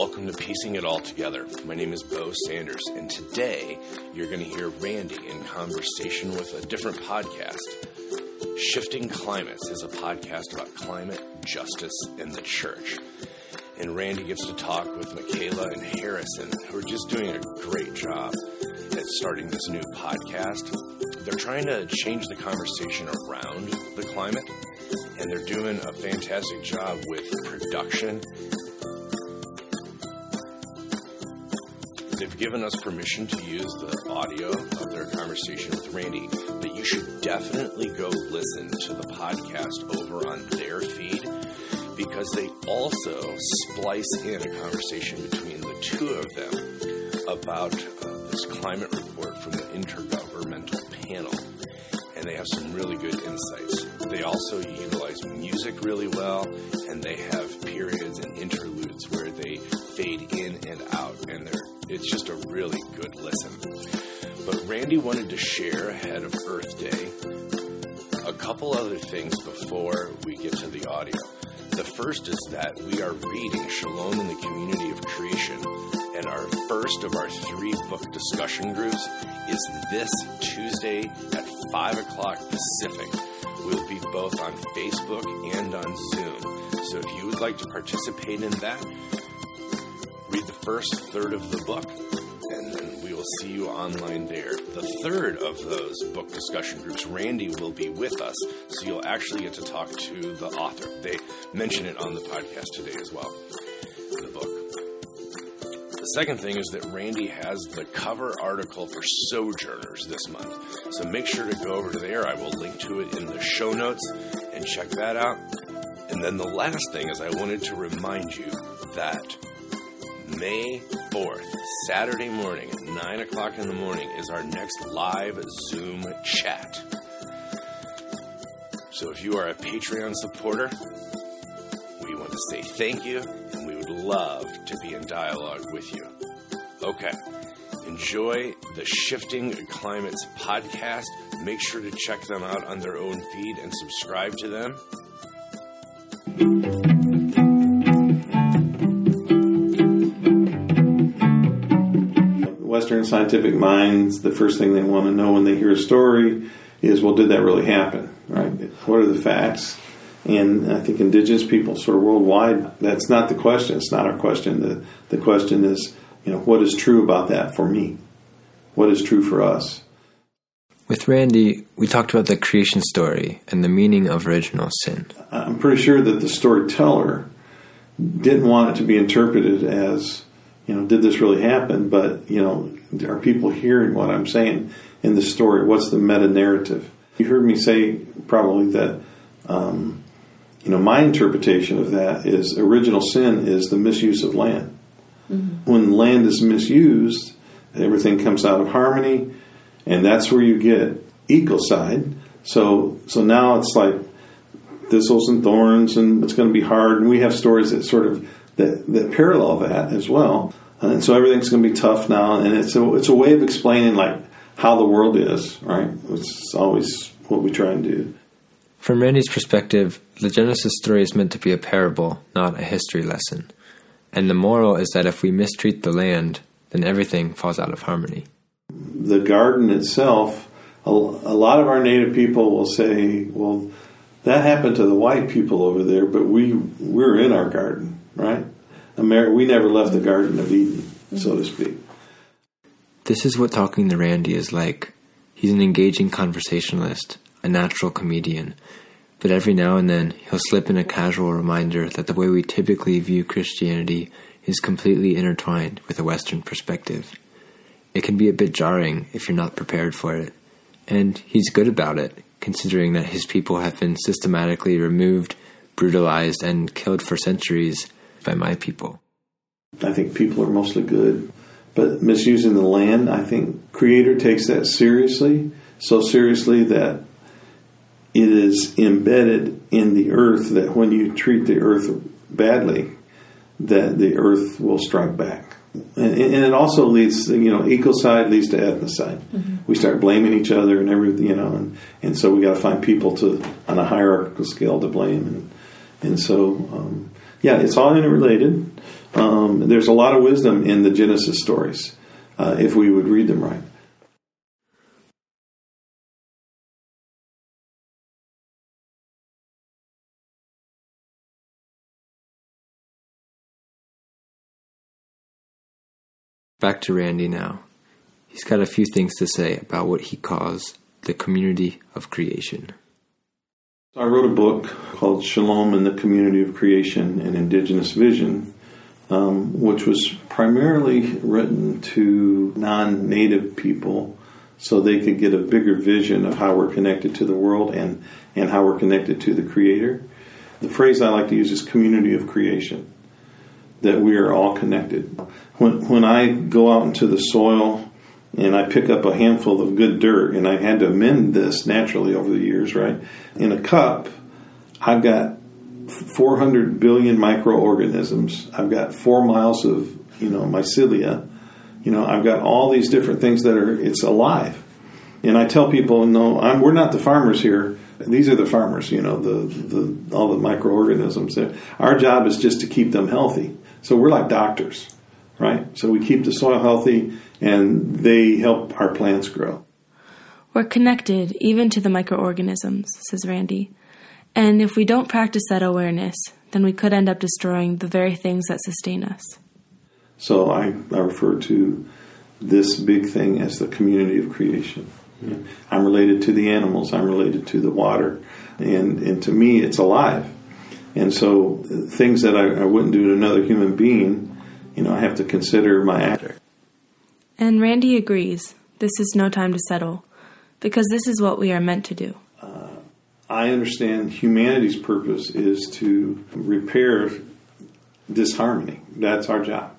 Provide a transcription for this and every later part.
Welcome to Piecing It All Together. My name is Bo Sanders, and today you're going to hear Randy in conversation with a different podcast. Shifting Climates is a podcast about climate, justice, and the church. And Randy gets to talk with Michaela and Harrison, who are just doing a great job at starting this new podcast. They're trying to change the conversation around the climate, and they're doing a fantastic job with production They've given us permission to use the audio of their conversation with Randy, but you should definitely go listen to the podcast over on their feed because they also splice in a conversation between the two of them about uh, this climate report from the Intergovernmental Panel. And they have some really good insights. They also utilize music really well, and they have periods and interludes where they fade in and out, and it's just a really good listen. But Randy wanted to share ahead of Earth Day a couple other things before we get to the audio. The first is that we are reading Shalom in the Community of Creation, and our first of our three book discussion groups is this Tuesday at 5 o'clock Pacific. We'll be both on Facebook and on Zoom. So if you would like to participate in that, read the first third of the book, and then we will see you online there. The third of those book discussion groups, Randy will be with us, so you'll actually get to talk to the author. They mention it on the podcast today as well, the book. The second thing is that Randy has the cover article for Sojourners this month. So make sure to go over there. I will link to it in the show notes and check that out. And then the last thing is I wanted to remind you that May 4th, Saturday morning at 9 o'clock in the morning, is our next live Zoom chat. So if you are a Patreon supporter, we want to say thank you and we would love to be in dialogue with you. Okay. Enjoy the Shifting Climates podcast. Make sure to check them out on their own feed and subscribe to them. Western scientific minds, the first thing they want to know when they hear a story is, well, did that really happen? Right? What are the facts? And I think indigenous people, sort of worldwide, that's not the question. It's not our question. The, the question is, you know, what is true about that for me? What is true for us? With Randy, we talked about the creation story and the meaning of original sin. I'm pretty sure that the storyteller didn't want it to be interpreted as you know, did this really happen? But, you know, are people hearing what I'm saying in the story? What's the meta narrative? You heard me say probably that, um, you know, my interpretation of that is original sin is the misuse of land. Mm-hmm. When land is misused, everything comes out of harmony, and that's where you get ecocide. So, so now it's like thistles and thorns, and it's going to be hard. And we have stories that sort of that, that parallel that as well. Uh, and so everything's going to be tough now, and it's a, it's a way of explaining like how the world is, right? It's always what we try and do. From Randy's perspective, the Genesis story is meant to be a parable, not a history lesson. And the moral is that if we mistreat the land, then everything falls out of harmony. The garden itself, a, lot of our native people will say, well, that happened to the white people over there, but we we're in our garden, right? America, we never left the Garden of Eden, so to speak. This is what talking to Randy is like. He's an engaging conversationalist, a natural comedian, but every now and then he'll slip in a casual reminder that the way we typically view Christianity is completely intertwined with a Western perspective. It can be a bit jarring if you're not prepared for it, and he's good about it, considering that his people have been systematically removed, brutalized, and killed for centuries by my people. I think people are mostly good, but misusing the land, I think Creator takes that seriously, so seriously that it is embedded in the earth that when you treat the earth badly, that the earth will strike back. And, and it also leads, you know, ecocide leads to ethnocide. Mm-hmm. We start blaming each other and everything, you know, and, and so we got to find people to on a hierarchical scale to blame, and and so um, yeah, it's all interrelated. Um, there's a lot of wisdom in the Genesis stories uh, if we would read them right. Back to Randy now. He's got a few things to say about what he calls the community of creation. I wrote a book called Shalom in the Community of Creation and Indigenous Vision, um, which was primarily written to non native people so they could get a bigger vision of how we're connected to the world and, and how we're connected to the Creator. The phrase I like to use is community of creation, that we are all connected. When, when I go out into the soil and I pick up a handful of good dirt, and I had to amend this naturally over the years, right? In a cup, I've got 400 billion microorganisms. I've got four miles of, you know, mycelia. You know, I've got all these different things that are, it's alive. And I tell people, no, I'm, we're not the farmers here. These are the farmers, you know, the, the, all the microorganisms. Our job is just to keep them healthy. So we're like doctors, right? So we keep the soil healthy and they help our plants grow. We're connected even to the microorganisms, says Randy. And if we don't practice that awareness, then we could end up destroying the very things that sustain us. So I, I refer to this big thing as the community of creation. I'm related to the animals, I'm related to the water, and, and to me, it's alive. And so, things that I, I wouldn't do to another human being, you know, I have to consider my actor. And Randy agrees this is no time to settle, because this is what we are meant to do. Uh, I understand humanity's purpose is to repair disharmony. That's our job.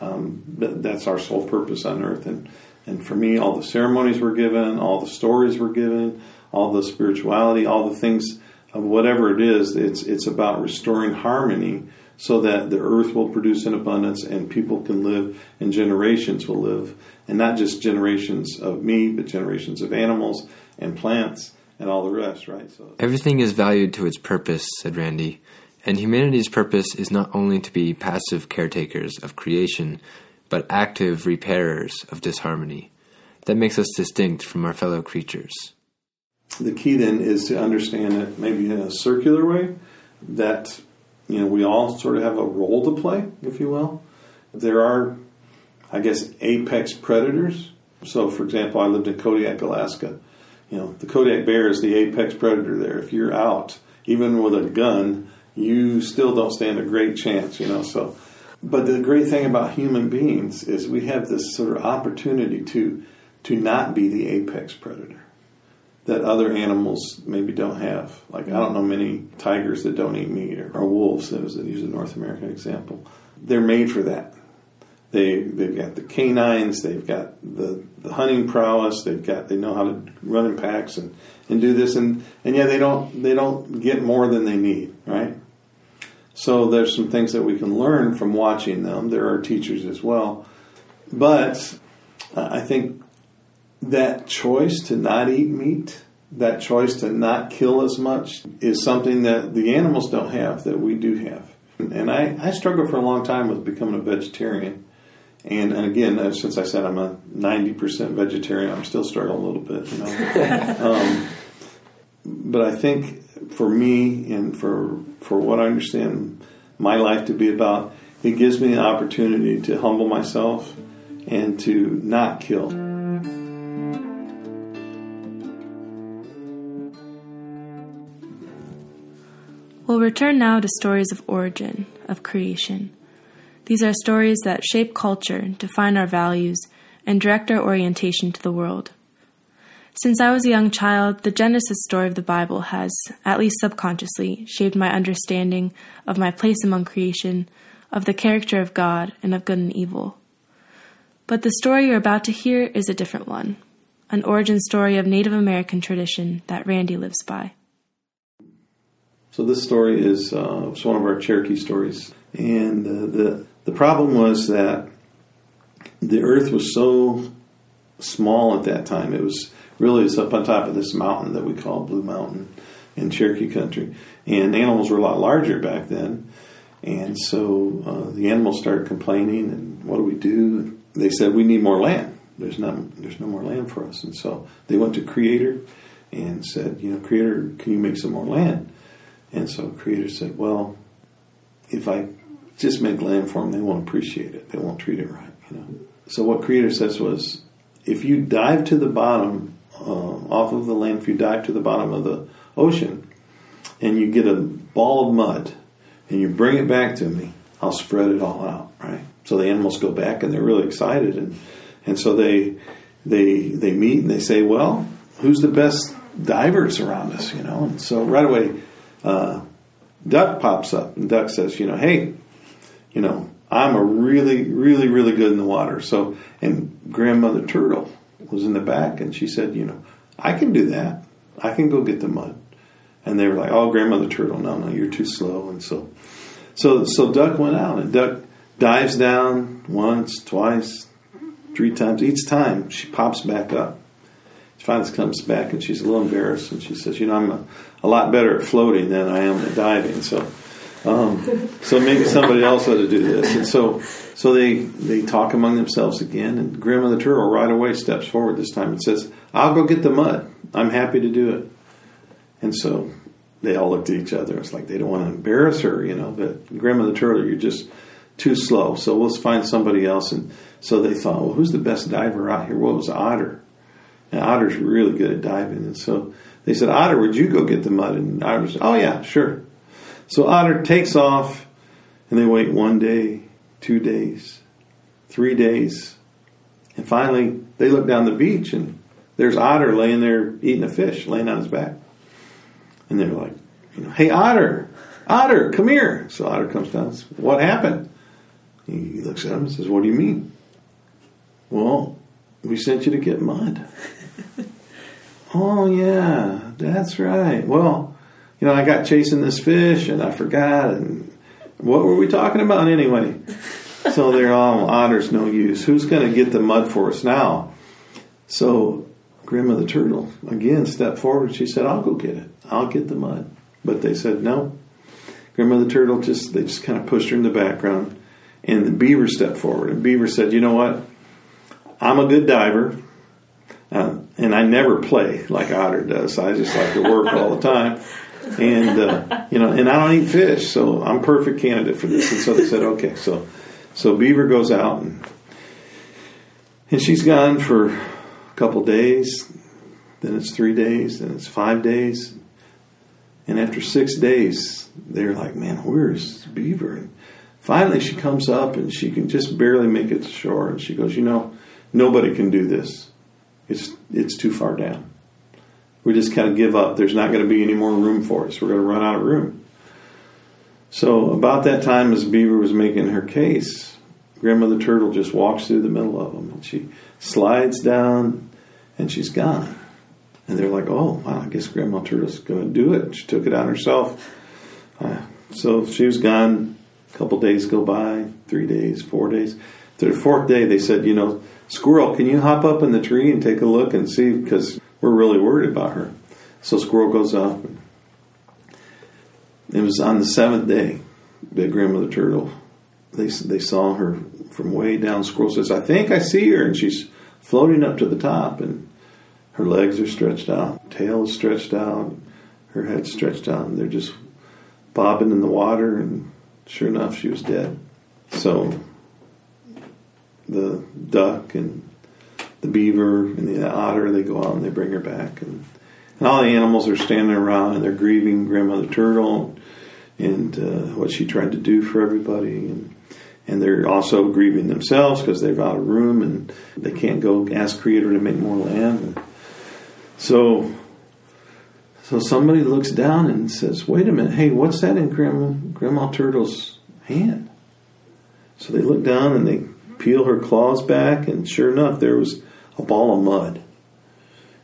Um, that's our sole purpose on earth. And, and for me, all the ceremonies were given, all the stories were given, all the spirituality, all the things of whatever it is, it's, it's about restoring harmony so that the earth will produce in abundance and people can live and generations will live. And not just generations of me, but generations of animals and plants and all the rest, right? So Everything is valued to its purpose, said Randy. And humanity's purpose is not only to be passive caretakers of creation, but active repairers of disharmony. That makes us distinct from our fellow creatures. The key then is to understand it maybe in a circular way that you know we all sort of have a role to play, if you will. There are, I guess, apex predators. So, for example, I lived in Kodiak, Alaska. You know, the Kodiak bear is the apex predator there. If you're out, even with a gun, you still don't stand a great chance, you know. So, but the great thing about human beings is we have this sort of opportunity to to not be the apex predator that other animals maybe don't have. Like I don't know many tigers that don't eat meat or, or wolves. Was use a North American example. They're made for that. They they've got the canines. They've got the, the hunting prowess. They've got they know how to run in packs and, and do this and and yeah they don't they don't get more than they need right. So there's some things that we can learn from watching them. There are teachers as well, but uh, I think that choice to not eat meat, that choice to not kill as much, is something that the animals don't have that we do have. And I, I struggled for a long time with becoming a vegetarian. And, and again, uh, since I said I'm a 90% vegetarian, I'm still struggling a little bit, you know. um, but I think for me and for for what I understand my life to be about, it gives me an opportunity to humble myself and to not kill. We'll return now to stories of origin, of creation. These are stories that shape culture, define our values, and direct our orientation to the world. Since I was a young child, the Genesis story of the Bible has, at least subconsciously, shaped my understanding of my place among creation, of the character of God, and of good and evil. But the story you're about to hear is a different one an origin story of Native American tradition that Randy lives by. So this story is uh, one of our Cherokee stories, and uh, the the problem was that the Earth was so small at that time. It was really it's up on top of this mountain that we call Blue Mountain in Cherokee country, and animals were a lot larger back then. And so uh, the animals started complaining, and what do we do? They said we need more land. There's no there's no more land for us, and so they went to Creator and said, you know, Creator, can you make some more land? And so Creator said, well, if I just make land for them, they won't appreciate it. They won't treat it right, you know. So what Creator says was, if you dive to the bottom uh, off of the land, if you dive to the bottom of the ocean, and you get a ball of mud, and you bring it back to me, I'll spread it all out, right? So the animals go back and they're really excited, and and so they they they meet and they say, well, who's the best divers around us, you know? And so right away, uh, Duck pops up, and Duck says, you know, hey, you know, I'm a really, really, really good in the water. So, and grandmother turtle was in the back, and she said, you know, I can do that. I can go get the mud. And they were like, oh, grandmother turtle, no, no, you're too slow. And so, so, so Duck went out, and Duck dives down once, twice, three times. Each time she pops back up. Finally comes back, and she's a little embarrassed, and she says, you know, I'm a, a lot better at floating than I am at diving. So, um, so maybe somebody else ought to do this. And so, so they they talk among themselves again. And Grim Grandmother Turtle right away steps forward this time and says, "I'll go get the mud. I'm happy to do it." And so they all looked at each other. It's like they don't want to embarrass her, you know. But Grim Grandmother Turtle, you're just too slow. So let's find somebody else. And so they thought, well, who's the best diver out here? Well, it was Otter. And Otter's really good at diving. And so they said, Otter, would you go get the mud? And Otter said, oh, yeah, sure. So Otter takes off, and they wait one day, two days, three days. And finally, they look down the beach, and there's Otter laying there eating a fish, laying on his back. And they're like, you know, hey, Otter, Otter, come here. So Otter comes down and says, what happened? He looks at him and says, what do you mean? Well, we sent you to get mud. oh, yeah, that's right. Well, you know, I got chasing this fish and I forgot. And what were we talking about anyway? so they're all otter's no use. Who's going to get the mud for us now? So Grandmother Turtle again stepped forward. She said, "I'll go get it. I'll get the mud." But they said no. Grandmother Turtle just they just kind of pushed her in the background, and the Beaver stepped forward. And Beaver said, "You know what? I'm a good diver." Uh, and I never play like Otter does. I just like to work all the time and uh, you know, and I don't eat fish, so I'm perfect candidate for this. And so they said, okay. So, so Beaver goes out, and and she's gone for a couple days. Then it's three days. Then it's five days. And after six days, they're like, man, where's Beaver? And finally, she comes up, and she can just barely make it to shore. And she goes, you know, nobody can do this. It's it's too far down we just kind of give up. There's not going to be any more room for us. We're going to run out of room. So, about that time, as Beaver was making her case, Grandmother Turtle just walks through the middle of them and she slides down and she's gone. And they're like, oh, wow, I guess Grandma Turtle's going to do it. She took it on herself. Uh, so she was gone. A couple days go by, three days, four days. To the fourth day, they said, you know, Squirrel, can you hop up in the tree and take a look and see? Because we're really worried about her. So Squirrel goes up. It was on the seventh day that Grandmother Turtle, they, they saw her from way down. Squirrel says, I think I see her. And she's floating up to the top, and her legs are stretched out, tail is stretched out, her head stretched out, and they're just bobbing in the water. And sure enough, she was dead. So the duck and the beaver and the otter, they go out and they bring her back. And, and all the animals are standing around and they're grieving Grandmother Turtle and uh, what she tried to do for everybody. And, and they're also grieving themselves because they're out of room and they can't go ask Creator to make more land. And so, so somebody looks down and says, "Wait a minute, hey, what's that in Grandma Grandma Turtle's hand?" So they look down and they peel her claws back, and sure enough, there was a ball of mud.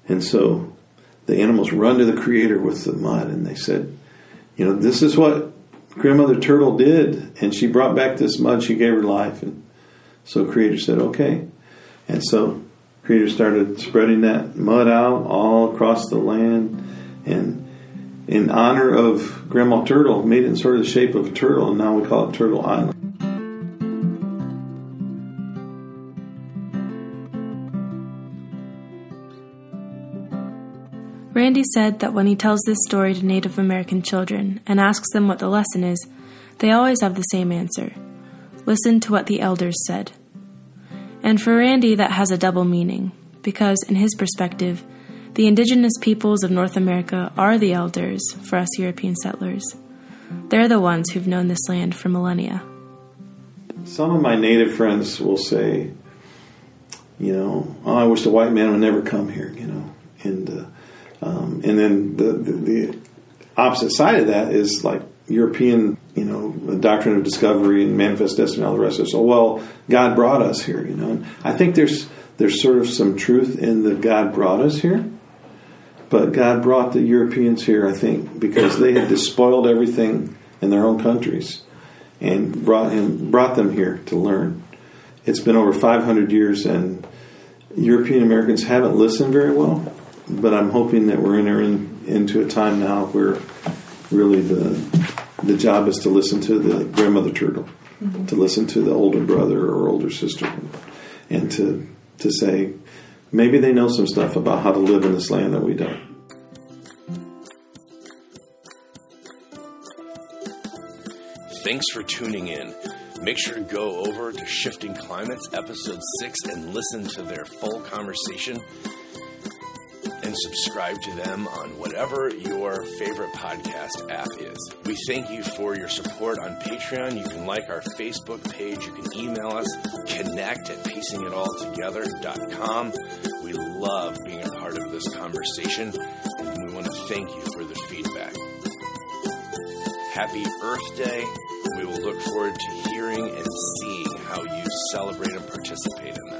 And so the animals run to the Creator with the mud, and they said, You know, this is what Grandmother Turtle did, and she brought back this mud. She gave her life. And so Creator said, Okay. And so Creator started spreading that mud out all across the land, and in honor of Grandma Turtle, made it in sort of the shape of a turtle, and now we call it Turtle Island. Randy said that when he tells this story to Native American children and asks them what the lesson is, they always have the same answer listen to what the elders said. And for Randy, that has a double meaning, because in his perspective, the indigenous peoples of North America are the elders for us European settlers. They're the ones who've known this land for millennia. Some of my native friends will say, you know, oh, I wish the white man would never come here, uh, um, and then the, the, the opposite side of that is like European, you know, doctrine of discovery and manifest destiny and all the rest of it. So, well, God brought us here, you know. And I think there's there's sort of some truth in the God brought us here, but God brought the Europeans here, I think, because they had despoiled everything in their own countries and brought him brought them here to learn. It's been over 500 years, and European Americans haven't listened very well. But I'm hoping that we're entering into a time now where really the the job is to listen to the grandmother turtle, mm-hmm. to listen to the older brother or older sister, and to to say maybe they know some stuff about how to live in this land that we don't. Thanks for tuning in. Make sure to go over to Shifting Climates, episode 6, and listen to their full conversation subscribe to them on whatever your favorite podcast app is. We thank you for your support on Patreon. You can like our Facebook page. You can email us, connect at piecingitalltogether.com. We love being a part of this conversation, and we want to thank you for the feedback. Happy Earth Day. We will look forward to hearing and seeing how you celebrate and participate in that.